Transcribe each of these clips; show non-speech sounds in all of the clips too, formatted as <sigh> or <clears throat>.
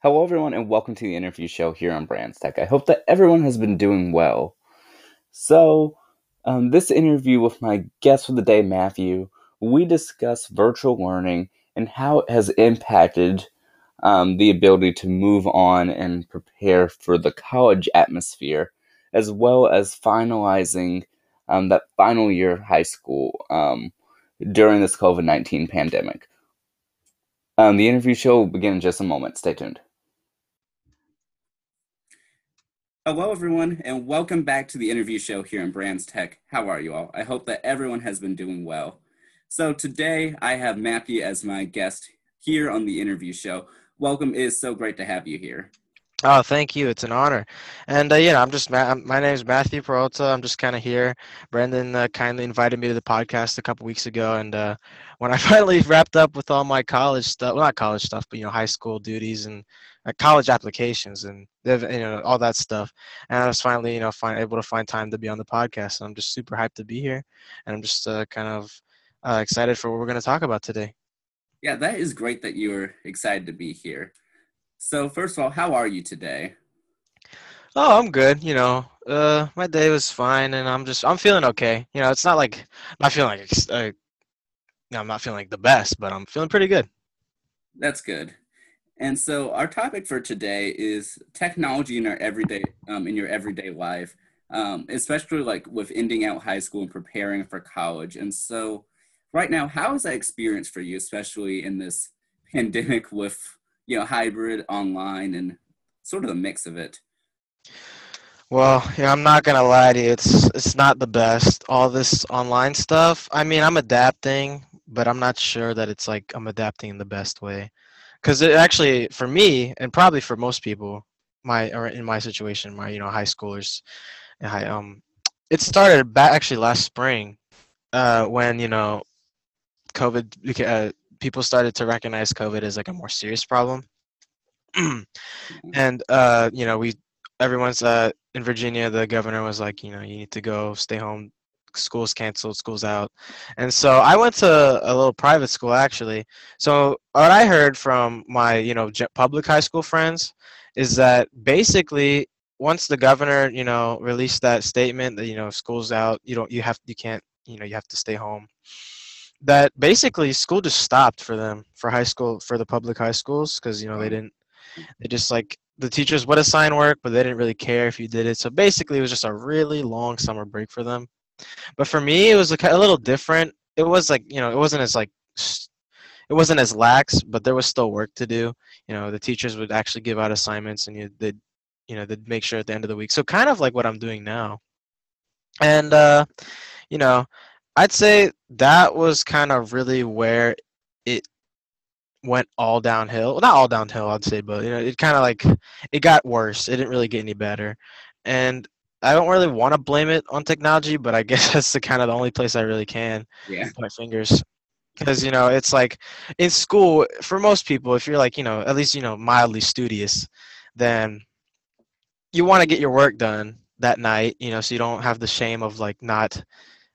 Hello, everyone, and welcome to the interview show here on Brands Tech. I hope that everyone has been doing well. So, um, this interview with my guest for the day, Matthew, we discuss virtual learning and how it has impacted um, the ability to move on and prepare for the college atmosphere, as well as finalizing um, that final year of high school um, during this COVID 19 pandemic. Um, the interview show will begin in just a moment. Stay tuned. Hello, everyone, and welcome back to the interview show here in Brands Tech. How are you all? I hope that everyone has been doing well. So, today I have Matthew as my guest here on the interview show. Welcome. It is so great to have you here. Oh, thank you. It's an honor. And, uh, you know, I'm just, Ma- my name is Matthew Peralta. I'm just kind of here. Brendan uh, kindly invited me to the podcast a couple weeks ago. And uh, when I <laughs> finally wrapped up with all my college stuff, well, not college stuff, but, you know, high school duties and uh, college applications and, you know, all that stuff. And I was finally, you know, able to find time to be on the podcast. And I'm just super hyped to be here. And I'm just uh, kind of uh, excited for what we're going to talk about today. Yeah, that is great that you're excited to be here. So first of all, how are you today? Oh, I'm good. You know, uh, my day was fine, and I'm just I'm feeling okay. You know, it's not like I'm not feeling like uh, I'm not feeling like the best, but I'm feeling pretty good. That's good. And so our topic for today is technology in our everyday um, in your everyday life, um, especially like with ending out high school and preparing for college. And so, right now, how is that experience for you, especially in this <laughs> pandemic with you know, hybrid, online, and sort of a mix of it? Well, yeah, I'm not gonna lie to you. It's it's not the best. All this online stuff. I mean, I'm adapting, but I'm not sure that it's like I'm adapting in the best way. Because it actually, for me, and probably for most people, my or in my situation, my you know high schoolers, um, it started back actually last spring, uh, when you know, COVID uh, people started to recognize COVID as like a more serious problem. <clears throat> and uh, you know, we everyone's uh, in Virginia. The governor was like, you know, you need to go, stay home. School's canceled, school's out, and so I went to a little private school actually. So what I heard from my, you know, public high school friends is that basically once the governor, you know, released that statement that you know school's out, you don't, you have, you can't, you know, you have to stay home that basically school just stopped for them for high school for the public high schools because you know they didn't they just like the teachers would assign work but they didn't really care if you did it. So basically it was just a really long summer break for them. But for me it was a, a little different. It was like you know it wasn't as like it wasn't as lax but there was still work to do. You know the teachers would actually give out assignments and you they'd you know they'd make sure at the end of the week. So kind of like what i'm doing now. And uh you know I'd say that was kind of really where it went all downhill. Well, not all downhill, I'd say, but you know, it kind of like it got worse. It didn't really get any better, and I don't really want to blame it on technology, but I <laughs> guess that's the kind of the only place I really can. Yeah. My fingers. Because you know, it's like in school for most people, if you're like you know at least you know mildly studious, then you want to get your work done that night, you know, so you don't have the shame of like not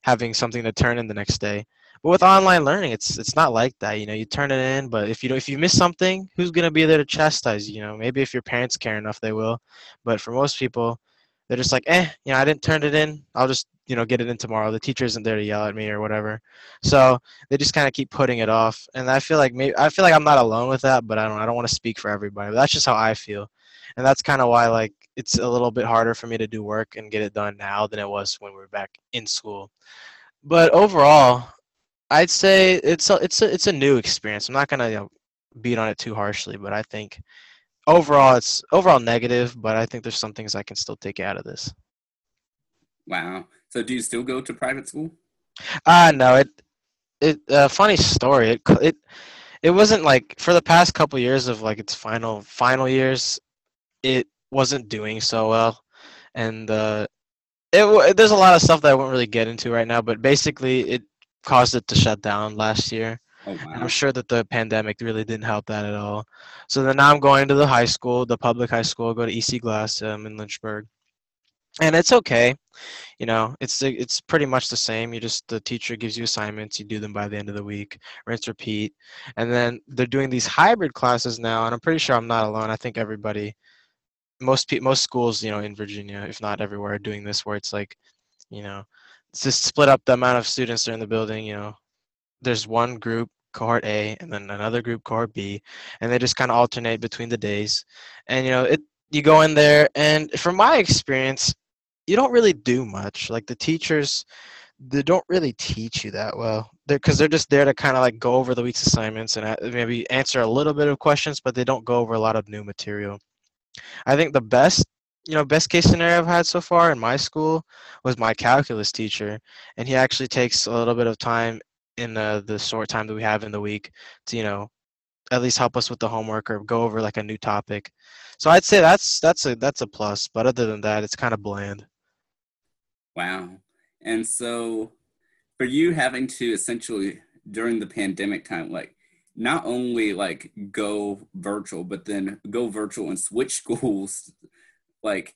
having something to turn in the next day. But with online learning, it's it's not like that. You know, you turn it in, but if you don't, if you miss something, who's gonna be there to chastise you? You know, maybe if your parents care enough, they will. But for most people, they're just like, eh, you know, I didn't turn it in. I'll just you know get it in tomorrow. The teacher isn't there to yell at me or whatever. So they just kind of keep putting it off. And I feel like maybe I feel like I'm not alone with that, but I don't I don't want to speak for everybody. But that's just how I feel, and that's kind of why like it's a little bit harder for me to do work and get it done now than it was when we were back in school. But overall, I'd say it's a, it's a, it's a new experience. I'm not gonna you know, beat on it too harshly, but I think overall it's overall negative. But I think there's some things I can still take out of this. Wow. So do you still go to private school? Uh no. It it uh, funny story. It it it wasn't like for the past couple years of like its final final years, it wasn't doing so well, and uh, it, there's a lot of stuff that I won't really get into right now, but basically it caused it to shut down last year. Oh, wow. I'm sure that the pandemic really didn't help that at all. So then now I'm going to the high school, the public high school, I go to EC Glass um, in Lynchburg. and it's okay you know it's it's pretty much the same you just the teacher gives you assignments you do them by the end of the week rinse repeat and then they're doing these hybrid classes now and i'm pretty sure i'm not alone i think everybody most pe- most schools you know in virginia if not everywhere are doing this where it's like you know just split up the amount of students that are in the building you know there's one group cohort a and then another group cohort b and they just kind of alternate between the days and you know it you go in there and from my experience you don't really do much. Like the teachers, they don't really teach you that well. They're because they're just there to kind of like go over the week's assignments and maybe answer a little bit of questions, but they don't go over a lot of new material. I think the best, you know, best case scenario I've had so far in my school was my calculus teacher, and he actually takes a little bit of time in the the short time that we have in the week to you know at least help us with the homework or go over like a new topic. So I'd say that's that's a that's a plus. But other than that, it's kind of bland. Wow. And so for you having to essentially during the pandemic time, like not only like go virtual, but then go virtual and switch <laughs> schools, like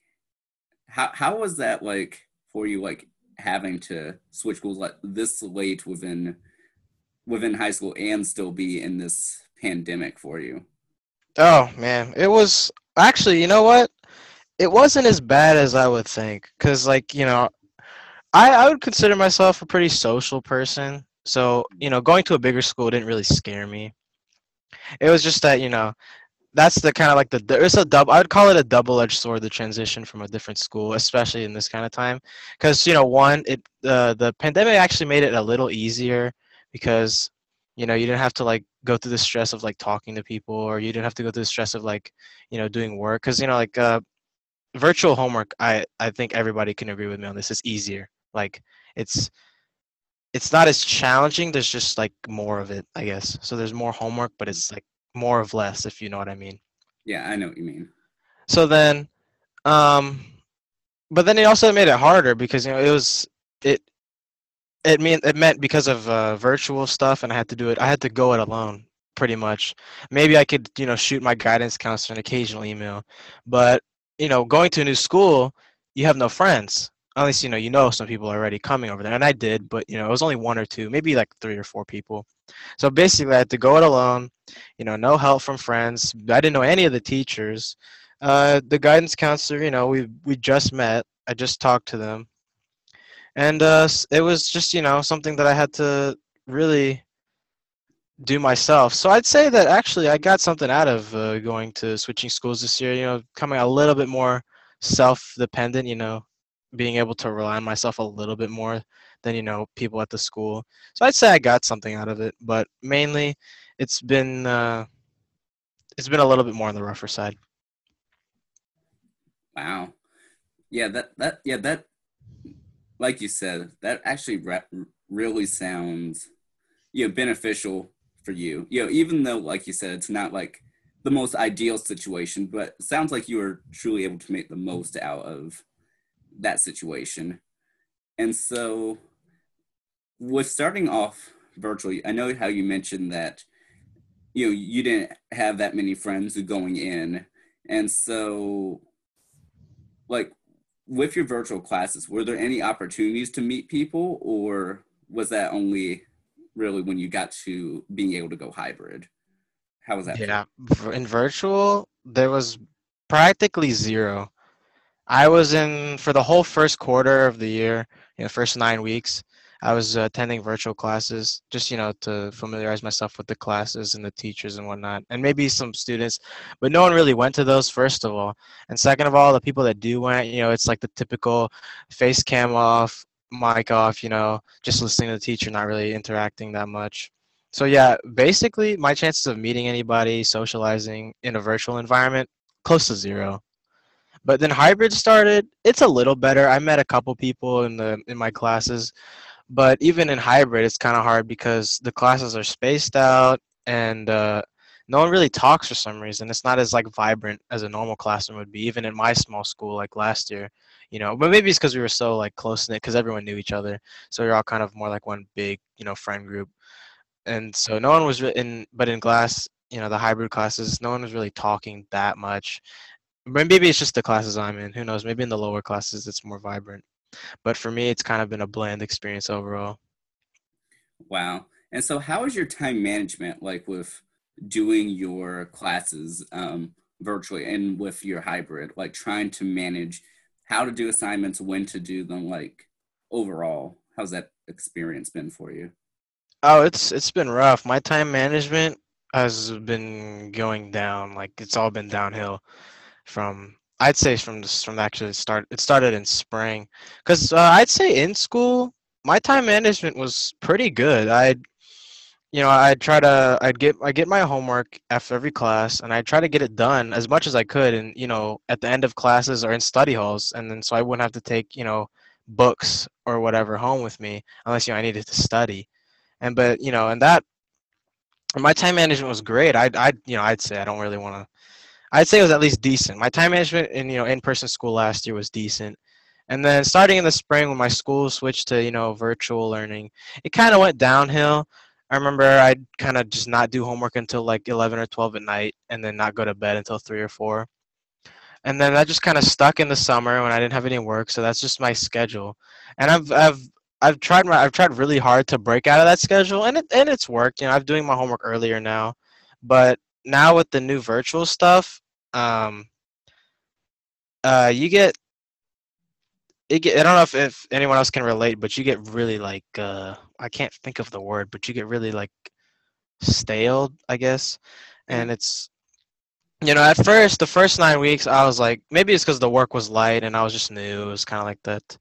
how how was that like for you like having to switch schools like this late within within high school and still be in this pandemic for you? Oh man, it was actually, you know what? It wasn't as bad as I would think cuz like, you know, I, I would consider myself a pretty social person. So, you know, going to a bigger school didn't really scare me. It was just that, you know, that's the kind of like the it's a double I would call it a double-edged sword the transition from a different school, especially in this kind of time. Cuz you know, one it uh, the pandemic actually made it a little easier because you know, you didn't have to like go through the stress of like talking to people or you didn't have to go through the stress of like, you know, doing work cuz you know, like uh virtual homework I I think everybody can agree with me on this is easier like it's it's not as challenging. There's just like more of it, I guess. So there's more homework, but it's like more of less, if you know what I mean. Yeah, I know what you mean. So then, um, but then it also made it harder because you know it was it it mean it meant because of uh, virtual stuff, and I had to do it. I had to go it alone, pretty much. Maybe I could you know shoot my guidance counselor an occasional email, but you know going to a new school, you have no friends least you know you know some people are already coming over there and i did but you know it was only one or two maybe like three or four people. So basically i had to go it alone you know no help from friends. I didn't know any of the teachers. Uh, the guidance counselor you know we we just met. I just talked to them. And uh, it was just you know something that i had to really do myself. So i'd say that actually i got something out of uh, going to switching schools this year you know coming a little bit more self-dependent you know being able to rely on myself a little bit more than you know people at the school. So I'd say I got something out of it, but mainly it's been uh, it's been a little bit more on the rougher side. Wow. Yeah, that that yeah that like you said, that actually re- really sounds you know beneficial for you. You know, even though like you said, it's not like the most ideal situation, but sounds like you were truly able to make the most out of that situation. And so, with starting off virtually, I know how you mentioned that you know you didn't have that many friends going in, and so like with your virtual classes, were there any opportunities to meet people, or was that only really when you got to being able to go hybrid? How was that? Yeah, in virtual, there was practically zero. I was in for the whole first quarter of the year, you know, first nine weeks. I was uh, attending virtual classes, just you know, to familiarize myself with the classes and the teachers and whatnot, and maybe some students. But no one really went to those, first of all, and second of all, the people that do went, you know, it's like the typical face cam off, mic off, you know, just listening to the teacher, not really interacting that much. So yeah, basically, my chances of meeting anybody, socializing in a virtual environment, close to zero. But then hybrid started. It's a little better. I met a couple people in the in my classes, but even in hybrid, it's kind of hard because the classes are spaced out and uh, no one really talks for some reason. It's not as like vibrant as a normal classroom would be, even in my small school like last year. You know, but maybe it's because we were so like close knit because everyone knew each other, so we are all kind of more like one big you know friend group. And so no one was in, but in class, you know, the hybrid classes, no one was really talking that much maybe it's just the classes I'm in. Who knows? Maybe in the lower classes it's more vibrant. But for me, it's kind of been a bland experience overall. Wow. And so, how is your time management like with doing your classes um, virtually and with your hybrid? Like trying to manage how to do assignments, when to do them, like overall, how's that experience been for you? Oh, it's it's been rough. My time management has been going down. Like it's all been downhill from I'd say from from actually start. It started in spring, because uh, I'd say in school my time management was pretty good. I'd you know I'd try to I'd get I get my homework after every class, and I'd try to get it done as much as I could, and you know at the end of classes or in study halls, and then so I wouldn't have to take you know books or whatever home with me unless you know I needed to study, and but you know and that my time management was great. I'd I'd you know I'd say I don't really want to I'd say it was at least decent. My time management in you know in-person school last year was decent, and then starting in the spring when my school switched to you know virtual learning, it kind of went downhill. I remember I'd kind of just not do homework until like 11 or 12 at night, and then not go to bed until three or four. And then that just kind of stuck in the summer when I didn't have any work, so that's just my schedule. And I've I've I've tried my I've tried really hard to break out of that schedule, and it and it's worked. You know, I'm doing my homework earlier now, but now with the new virtual stuff, um, uh, you get it get, I don't know if, if anyone else can relate, but you get really like uh, I can't think of the word, but you get really like staled, I guess. And it's you know, at first the first nine weeks I was like maybe it's because the work was light and I was just new. It was kinda like that,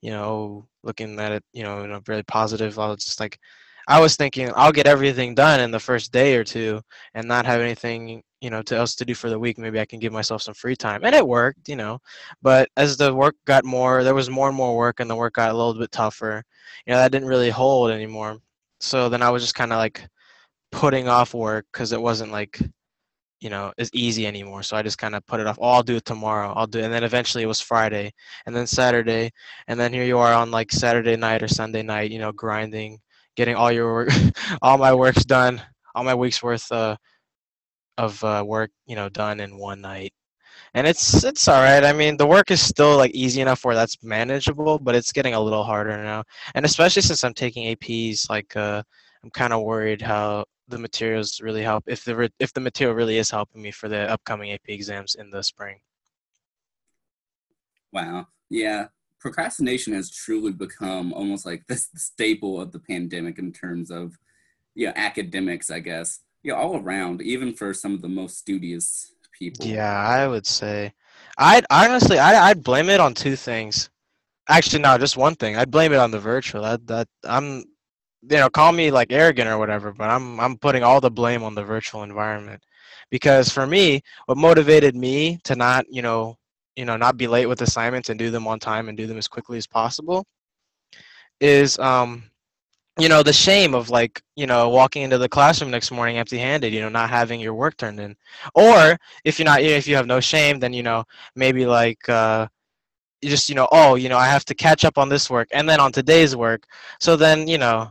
you know, looking at it, you know, in a really positive. I was just like I was thinking I'll get everything done in the first day or two and not have anything, you know, to else to do for the week. Maybe I can give myself some free time. And it worked, you know. But as the work got more, there was more and more work and the work got a little bit tougher. You know, that didn't really hold anymore. So then I was just kind of like putting off work cuz it wasn't like you know, as easy anymore. So I just kind of put it off. Oh, I'll do it tomorrow. I'll do it. And then eventually it was Friday and then Saturday. And then here you are on like Saturday night or Sunday night, you know, grinding getting all your work, <laughs> all my works done, all my week's worth uh, of uh, work, you know, done in one night. And it's it's all right. I mean, the work is still like easy enough where that's manageable, but it's getting a little harder now. And especially since I'm taking APs, like uh, I'm kind of worried how the materials really help if the if the material really is helping me for the upcoming AP exams in the spring. Wow. Yeah procrastination has truly become almost like this staple of the pandemic in terms of yeah academics i guess yeah all around even for some of the most studious people. Yeah i would say i'd honestly I, i'd blame it on two things. Actually no just one thing. I'd blame it on the virtual. That that i'm you know call me like arrogant or whatever but i'm i'm putting all the blame on the virtual environment. Because for me what motivated me to not you know you know not be late with assignments and do them on time and do them as quickly as possible is um you know the shame of like you know walking into the classroom next morning empty handed you know not having your work turned in or if you're not if you have no shame then you know maybe like uh you just you know oh you know i have to catch up on this work and then on today's work so then you know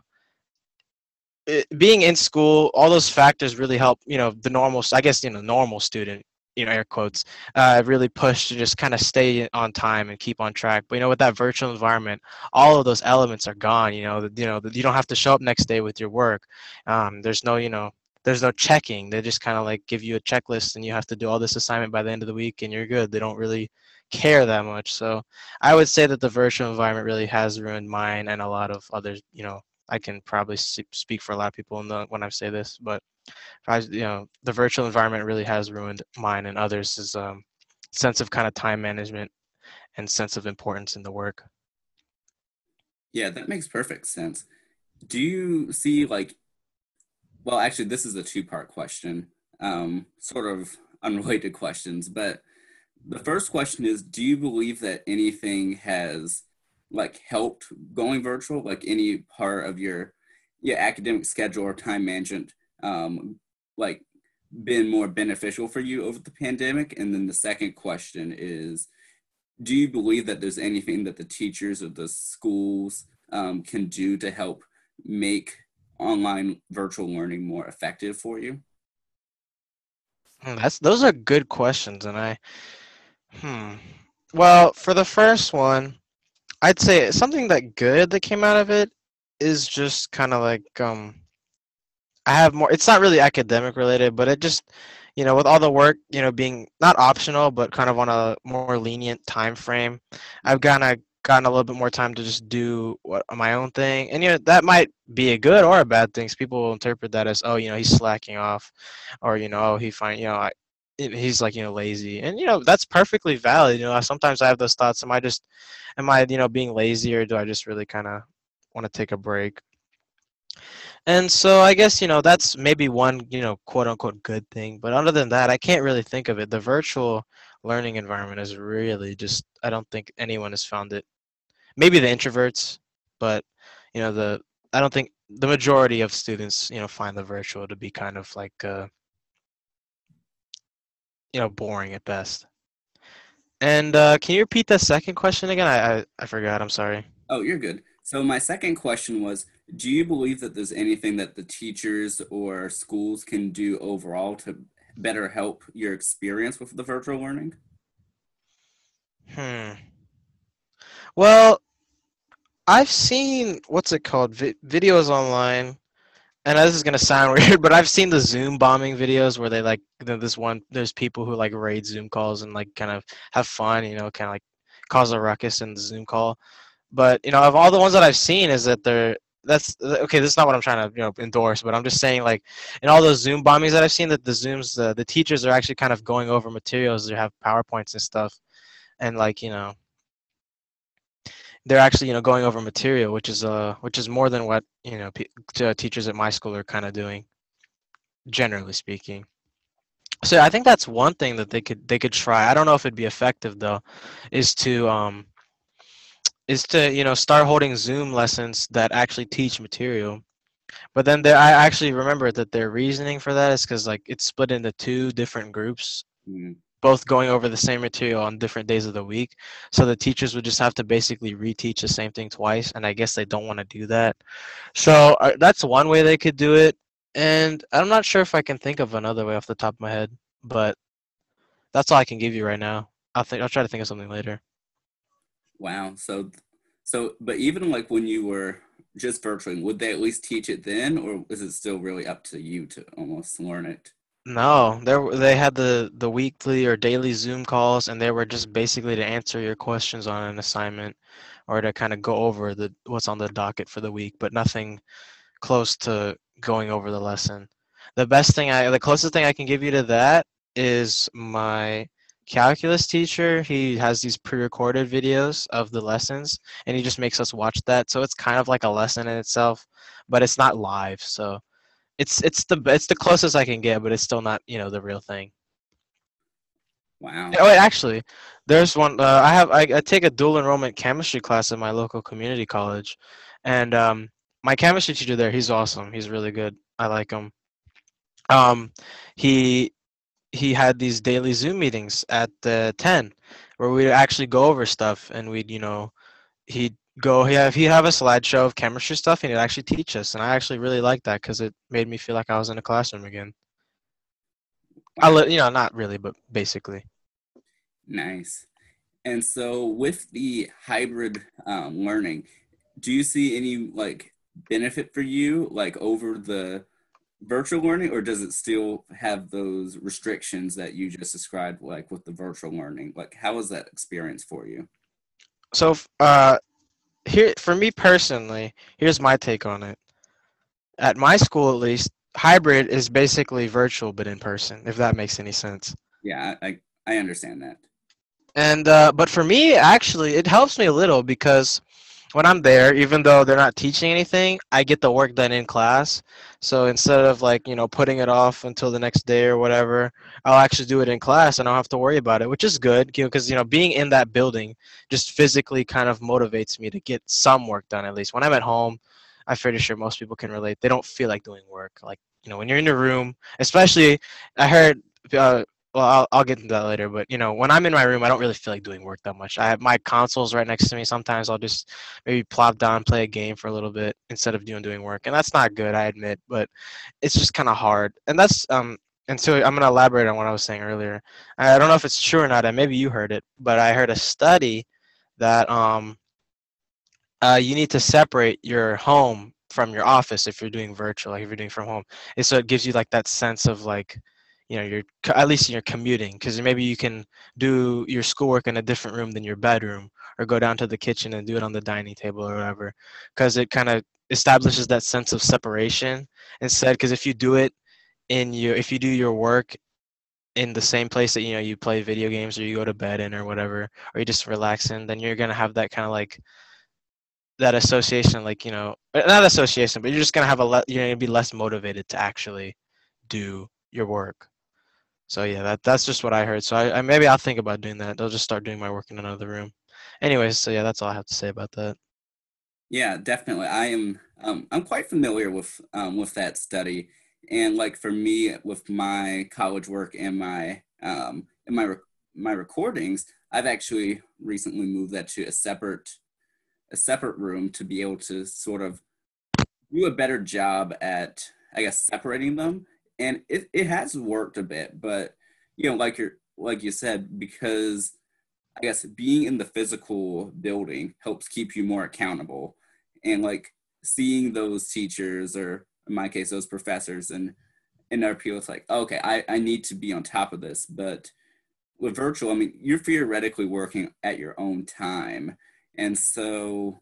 it, being in school all those factors really help you know the normal i guess you know normal student you know air quotes uh, really push to just kind of stay on time and keep on track. But you know with that virtual environment all of those elements are gone you know you know you don't have to show up next day with your work. Um, there's no you know there's no checking. They just kind of like give you a checklist and you have to do all this assignment by the end of the week and you're good. They don't really care that much. So i would say that the virtual environment really has ruined mine and a lot of others you know i can probably speak for a lot of people the, when i say this but I, you know, the virtual environment really has ruined mine and others' is, um, sense of kind of time management and sense of importance in the work. Yeah, that makes perfect sense. Do you see like, well, actually, this is a two-part question, um, sort of <laughs> unrelated questions, but the first question is, do you believe that anything has like helped going virtual, like any part of your yeah academic schedule or time management um, like been more beneficial for you over the pandemic? And then the second question is, do you believe that there's anything that the teachers or the schools um, can do to help make online virtual learning more effective for you? Hmm, that's those are good questions, and I Hmm. Well, for the first one, I'd say something that good that came out of it is just kind of like um I have more it's not really academic related, but it just you know, with all the work, you know, being not optional but kind of on a more lenient time frame, I've kind of gotten a little bit more time to just do what my own thing. And you know, that might be a good or a bad thing. People will interpret that as, oh, you know, he's slacking off or you know, oh, he find, you know, I, he's like you know lazy. And you know that's perfectly valid you know sometimes i have those thoughts am i just am i you know being lazy or do i just really kind of want to take a break? And so i guess you know that's maybe one you know quote unquote good thing but other than that i can't really think of it. The virtual learning environment is really just i don't think anyone has found it. Maybe the introverts but you know the i don't think the majority of students you know find the virtual to be kind of like uh you know, boring at best. And uh, can you repeat that second question again? I, I, I forgot. I'm sorry. Oh, you're good. So my second question was, do you believe that there's anything that the teachers or schools can do overall to better help your experience with the virtual learning? Hmm. Well, I've seen what's it called? Vi- videos online and this is gonna sound <laughs> weird, but I've seen the Zoom bombing videos where they like you know, this one. There's people who like raid Zoom calls and like kind of have fun, you know, kind of like cause a ruckus in the Zoom call. But you know, of all the ones that I've seen, is that they're that's okay. This is not what I'm trying to you know endorse, but I'm just saying like in all those Zoom bombings that I've seen, that the Zooms, uh, the teachers are actually kind of going over materials. They have powerpoints and stuff, and like you know they're actually you know going over material, which is uh which is more than what you know p- teachers at my school are kind of doing, generally speaking. So I think that's one thing that they could they could try. I don't know if it'd be effective though, is to um is to you know start holding Zoom lessons that actually teach material. But then there, I actually remember that their reasoning for that is because like it's split into two different groups. Mm both going over the same material on different days of the week. So the teachers would just have to basically reteach the same thing twice, and I guess they don't want to do that. So uh, that's one way they could do it, and I'm not sure if I can think of another way off the top of my head, but that's all I can give you right now. I'll think I'll try to think of something later. Wow. So, so but even like when you were just virtually, would they at least teach it then, or is it still really up to you to almost learn it? No, there they had the the weekly or daily Zoom calls, and they were just basically to answer your questions on an assignment, or to kind of go over the what's on the docket for the week, but nothing close to going over the lesson. The best thing I, the closest thing I can give you to that is my calculus teacher. He has these pre-recorded videos of the lessons, and he just makes us watch that. So it's kind of like a lesson in itself, but it's not live. So it's it's the it's the closest I can get, but it's still not you know the real thing. Wow. Oh, wait, actually, there's one. Uh, I have I, I, take a dual enrollment chemistry class at my local community college, and um, my chemistry teacher there, he's awesome. He's really good. I like him. Um, he he had these daily Zoom meetings at the ten, where we'd actually go over stuff, and we'd you know he'd go yeah if you have a slideshow of chemistry stuff and it actually teach us. And i actually really like that because it made me feel like i was in a classroom again. I let you know not really but basically. Nice. And so with the hybrid um, learning do you see any like benefit for you like over the virtual learning or does it still have those restrictions that you just described like with the virtual learning? Like how was that experience for you? So uh here for me personally, here's my take on it. At my school, at least, hybrid is basically virtual but in person. If that makes any sense. Yeah, I I understand that. And uh, but for me, actually, it helps me a little because when I'm there, even though they're not teaching anything, I get the work done in class. So instead of like, you know, putting it off until the next day or whatever, I'll actually do it in class and I don't have to worry about it, which is good, because, you know, being in that building just physically kind of motivates me to get some work done at least. When I'm at home, I'm pretty sure most people can relate. They don't feel like doing work. Like, you know, when you're in the room, especially, I heard uh, well I'll, I'll get into that later but you know when i'm in my room i don't really feel like doing work that much i have my consoles right next to me sometimes i'll just maybe plop down play a game for a little bit instead of doing doing work and that's not good i admit but it's just kind of hard and that's um and so I'm gonna elaborate on what I was saying earlier. I don't know if it's true or not, and maybe you heard it, but I heard a study that um, uh, you need to separate your home from your office if you're doing virtual, like if you're doing from home. And so it gives you like that sense of like, you know, you're at least you're commuting because maybe you can do your schoolwork in a different room than your bedroom, or go down to the kitchen and do it on the dining table or whatever, because it kind of establishes that sense of separation instead. Because if you do it in your, if you do your work in the same place that you know you play video games or you go to bed in or whatever, or you just relax in, then you're gonna have that kind of like that association, like you know, uh, not association, but you're just gonna have a le- you're gonna be less motivated to actually do your work. So yeah, that that's just what I heard. So I, I maybe I'll think about doing that. I'll just start doing my work in another room. Anyways, so yeah, that's all I have to say about that. Yeah, definitely. I am. Um, I'm quite familiar with um, with that study, and like for me, with my college work and my um, and my re- my recordings, I've actually recently moved that to a separate a separate room to be able to sort of do a better job at I guess separating them. And it, it has worked a bit, but you know, like you're like you said, because I guess being in the physical building helps keep you more accountable. And like seeing those teachers or in my case those professors and and other people it's like, okay, I, I need to be on top of this. But with virtual, I mean, you're theoretically working at your own time and so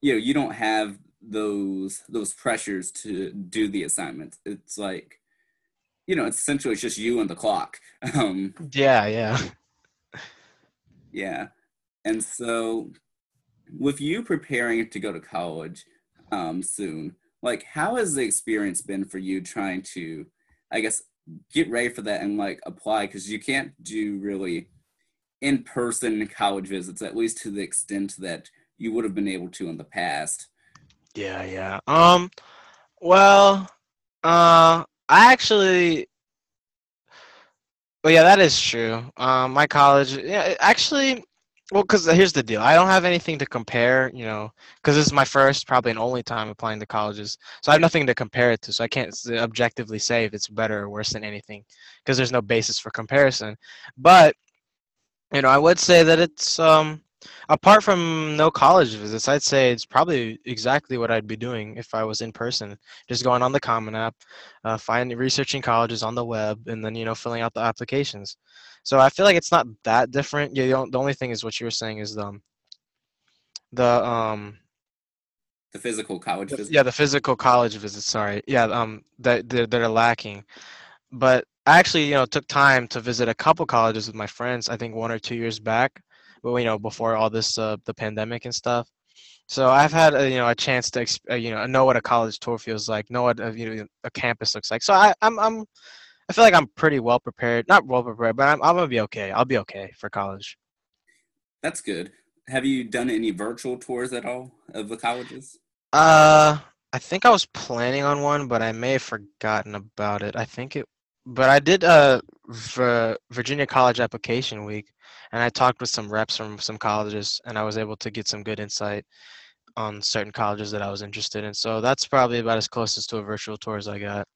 you know you don't have those those pressures to do the assignments. It's like you know it's essentially it's just you and the clock. <laughs> Um yeah yeah. Yeah. And so with you preparing to go to college um soon like how has the experience been for you trying to i guess get ready for that and like apply? Because you can't do really in-person college visits at least to the extent that you would have been able to in the past yeah yeah. Um well uh i actually well yeah that is true. Um my college yeah actually well because here's the deal. I don't have anything to compare you know because this is my first probably and only time applying to colleges. So i have nothing to compare it to. So i can't objectively say if it's better or worse than anything because there's no basis for comparison. But you know, I would say that it's um, apart from no college visits, I'd say it's probably exactly what I'd be doing if I was in person, just going on the Common App, uh, finding researching colleges on the web, and then you know filling out the applications. So I feel like it's not that different. Yeah, the, the only thing is what you were saying is the um, the um the physical college visits. Yeah, the physical college visits. Sorry, yeah, um, that they're, they're lacking, but I actually, you know, took time to visit a couple colleges with my friends. I think one or two years back, you know, before all this, uh, the pandemic and stuff. So I've had, a, you know, a chance to, uh, you know, know what a college tour feels like, know what, a, you know, a campus looks like. So I, I'm, I'm, I feel like I'm pretty well prepared. Not well prepared, but I'm, I'm gonna be okay. I'll be okay for college. That's good. Have you done any virtual tours at all of the colleges? Uh, I think I was planning on one, but I may have forgotten about it. I think it but I did a Virginia College Application Week, and I talked with some reps from some colleges, and I was able to get some good insight on certain colleges that I was interested in. So that's probably about as close as to a virtual tour as I got.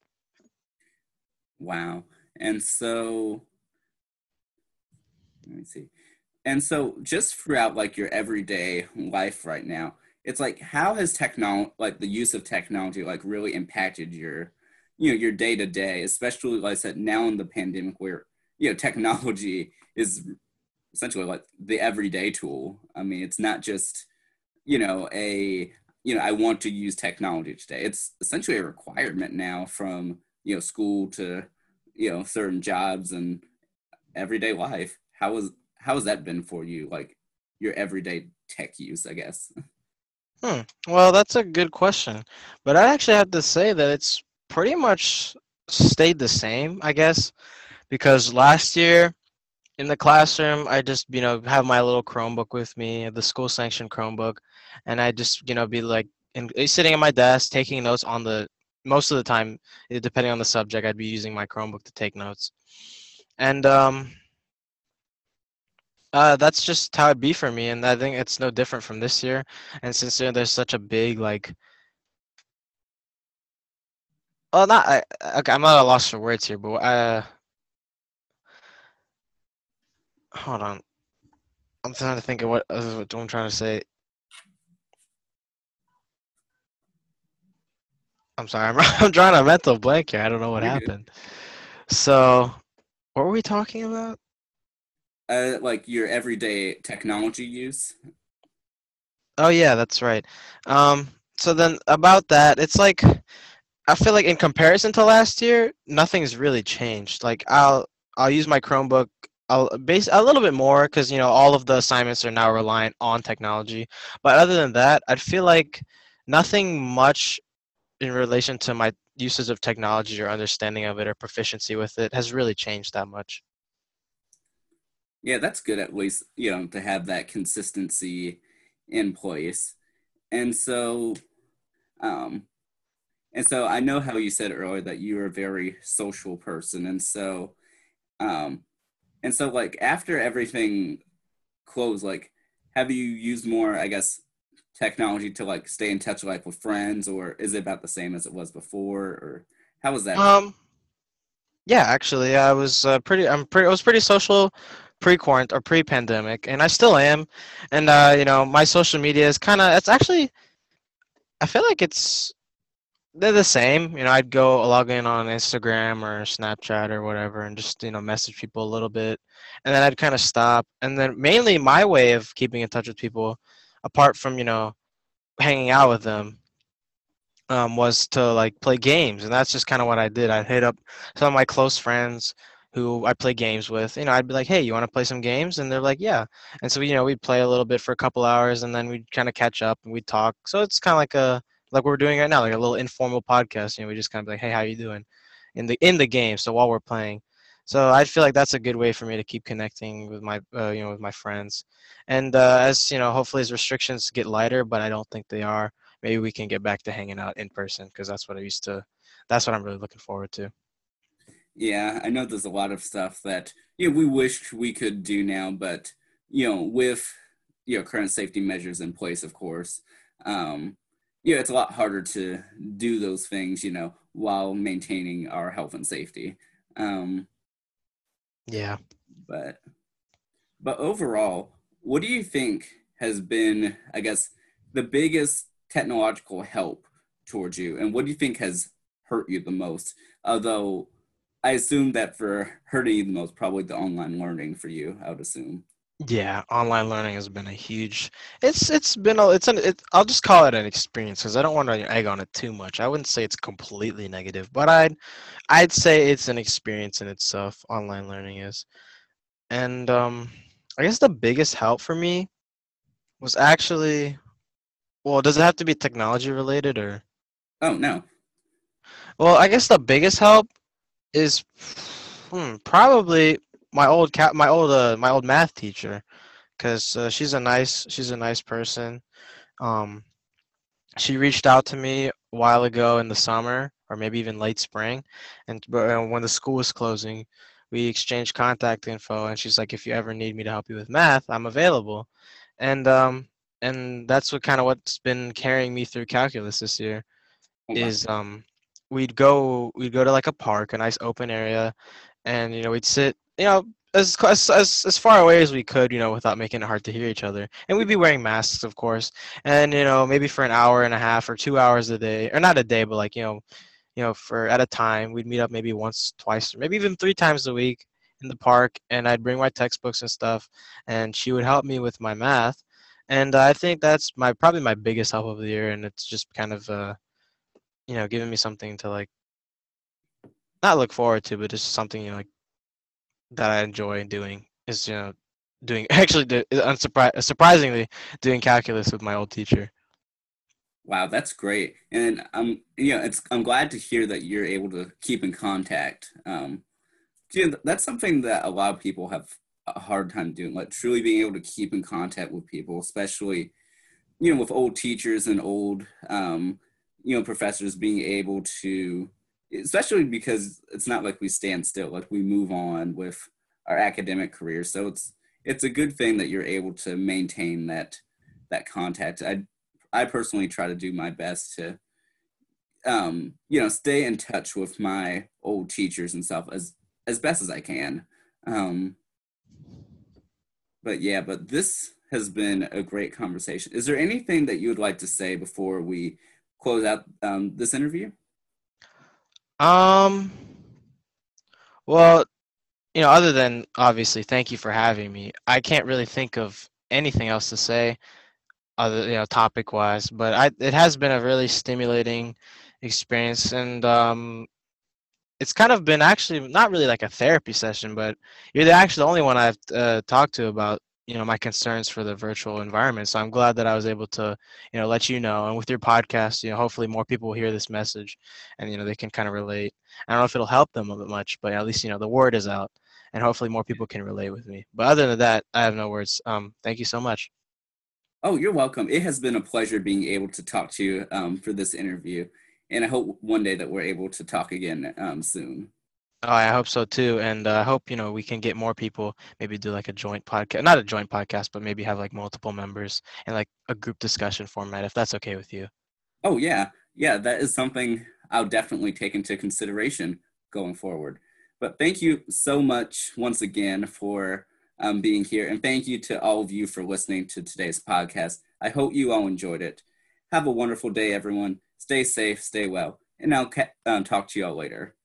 Wow. And so, let me see. And so, just throughout like your everyday life right now, it's like how has technology, like the use of technology, like really impacted your you know your day to day, especially like I said now in the pandemic where you know technology is essentially like the everyday tool. I mean, it's not just you know a you know I want to use technology today. It's essentially a requirement now from you know school to you know certain jobs and everyday life. How was how has that been for you? Like your everyday tech use, I guess. Hmm. Well, that's a good question, but I actually have to say that it's pretty much stayed the same, I guess, because last year in the classroom, I just, you know, have my little Chromebook with me, the school sanctioned Chromebook, and I just, you know, be like eh, sitting at my desk taking notes on the most of the time, eh, depending on the subject, I'd be using my Chromebook to take notes. And um, uh, that's just how it be for me, and I think it's no different from this year. And since there's such a big like well, not. I, okay, I'm not a loss for words here, but uh, hold on. I'm trying to think of what, uh, what I'm trying to say. I'm sorry. I'm, <laughs> I'm drawing a mental blank here. I don't know what You're good. happened. So, what were we talking about? Uh, like your everyday technology use. Oh yeah, that's right. Um, so then about that, it's like I feel like in comparison to last year, nothing's really changed. Like I'll I'll use my Chromebook I'll base a little bit more because you know all of the assignments are now reliant on technology. But other than that, I'd feel like nothing much in relation to my uses of technology or understanding of it or proficiency with it has really changed that much. Yeah, that's good at least, you know, to have that consistency in place. And so, um, and so I know how you said earlier that you're a very social person. And so, um, and so like after everything closed, like have you used more, I guess, technology to like stay in touch like with friends or is it about the same as it was before or how was that? Um, yeah, actually, I was uh, pretty. I'm pretty. I was pretty social pre-quarant or pre-pandemic, and I still am. And uh, you know, my social media is kind of. It's actually. I feel like it's they're the same. You know, I'd go log in on Instagram or Snapchat or whatever and just, you know, message people a little bit. And then I'd kind of stop. And then mainly my way of keeping in touch with people, apart from, you know, hanging out with them, um, was to like play games. And that's just kind of what I did. I'd hit up some of my close friends who I play games with. You know, I'd be like, hey, you want to play some games? And they're like, yeah. And so, you know, we'd play a little bit for a couple hours and then we'd kind of catch up and we'd talk. So it's kind of like a, like we're doing right now, like a little informal podcast. You know, we just kind of like, hey, how you doing in the in the game? So while we're playing, so I feel like that's a good way for me to keep connecting with my uh, you know with my friends. And uh, as you know, hopefully as restrictions get lighter, but I don't think they are. Maybe we can get back to hanging out in person because that's what I used to. That's what I'm really looking forward to. Yeah, I know there's a lot of stuff that you know we wish we could do now, but you know, with you know current safety measures in place, of course, um, yeah, it's a lot harder to do those things, you know, while maintaining our health and safety. Um, Yeah. but but overall, what do you think has been, I guess, the biggest technological help towards you, and what do you think has hurt you the most? Although I assume that for hurting you the most, probably the online learning for you, I would assume. Yeah, online learning has been a huge. It's it's been a it's an it, I'll just call it an experience because I don't want to egg on it too much. I wouldn't say it's completely negative, but I'd I'd say it's an experience in itself. Online learning is, and um, I guess the biggest help for me was actually well, does it have to be technology related or? Oh no. Well, I guess the biggest help is hmm, probably my old cat my old uh, my old math teacher because uh, she's a nice she's a nice person. Um she reached out to me a while ago in the summer or maybe even late spring and but, uh, when the school was closing we exchanged contact info and she's like if you ever need me to help you with math i'm available. And um and that's what kind of what's been carrying me through calculus this year Oh, is um we'd go we'd go to like a park, a nice open area, and you know we'd sit you know as as as as far away as we could, you know, without making it hard to hear each other. And we'd be wearing masks, of course. And you know, maybe for an hour and a half or two hours a day, or not a day, but like you know, you know, for at a time, we'd meet up maybe once, twice, or maybe even three times a week in the park. And I'd bring my textbooks and stuff, and she would help me with my math. And I think that's my probably my biggest help of the year, and it's just kind of uh, you know, giving me something to like not look forward to, but just something you know, like that I enjoy doing is you know doing <laughs> actually unsurpri- surprisingly doing calculus with my old teacher. Wow, that's great. And I'm, you know, it's I'm glad to hear that you're able to keep in contact. Um, you know, that's something that a lot of people have a hard time doing, like truly being able to keep in contact with people, especially, you know, with old teachers and old, um, you know, professors being able to, especially because it's not like we stand still, like we move on with our academic career. So it's it's a good thing that you're able to maintain that that contact. I I personally try to do my best to um, you know, stay in touch with my old teachers and stuff as as best as I can. Um, but yeah, but this has been a great conversation. Is there anything that you would like to say before we close out um, this interview? Um. Well, you know, other than obviously, thank you for having me. I can't really think of anything else to say, other you know, topic wise. But I, it has been a really stimulating experience, and um, it's kind of been actually not really like a therapy session, but you're the, actually the only one I've uh, talked to about you know my concerns for the virtual environment. So I'm glad that I was able to you know let you know, and with your podcast, you know, hopefully more people will hear this message, and you know they can kind of relate. I don't know if it'll help them a bit much, but at least you know the word is out, and hopefully more people can relate with me. But other than that, I have no words. Um, thank you so much. Oh, you're welcome. It has been a pleasure being able to talk to you um, for this interview and I hope one day that we're able to talk again um, soon. Oh, I hope so too, and uh, I hope you know we can get more people. Maybe do like a joint podcast, not a joint podcast, but maybe have like multiple members and like a group discussion format, if that's okay with you. Oh yeah, yeah, that is something I'll definitely take into consideration going forward. But thank you so much once again for um, being here, and thank you to all of you for listening to today's podcast. I hope you all enjoyed it. Have a wonderful day, everyone. Stay safe, stay well, and I'll ca- um, talk to you all later.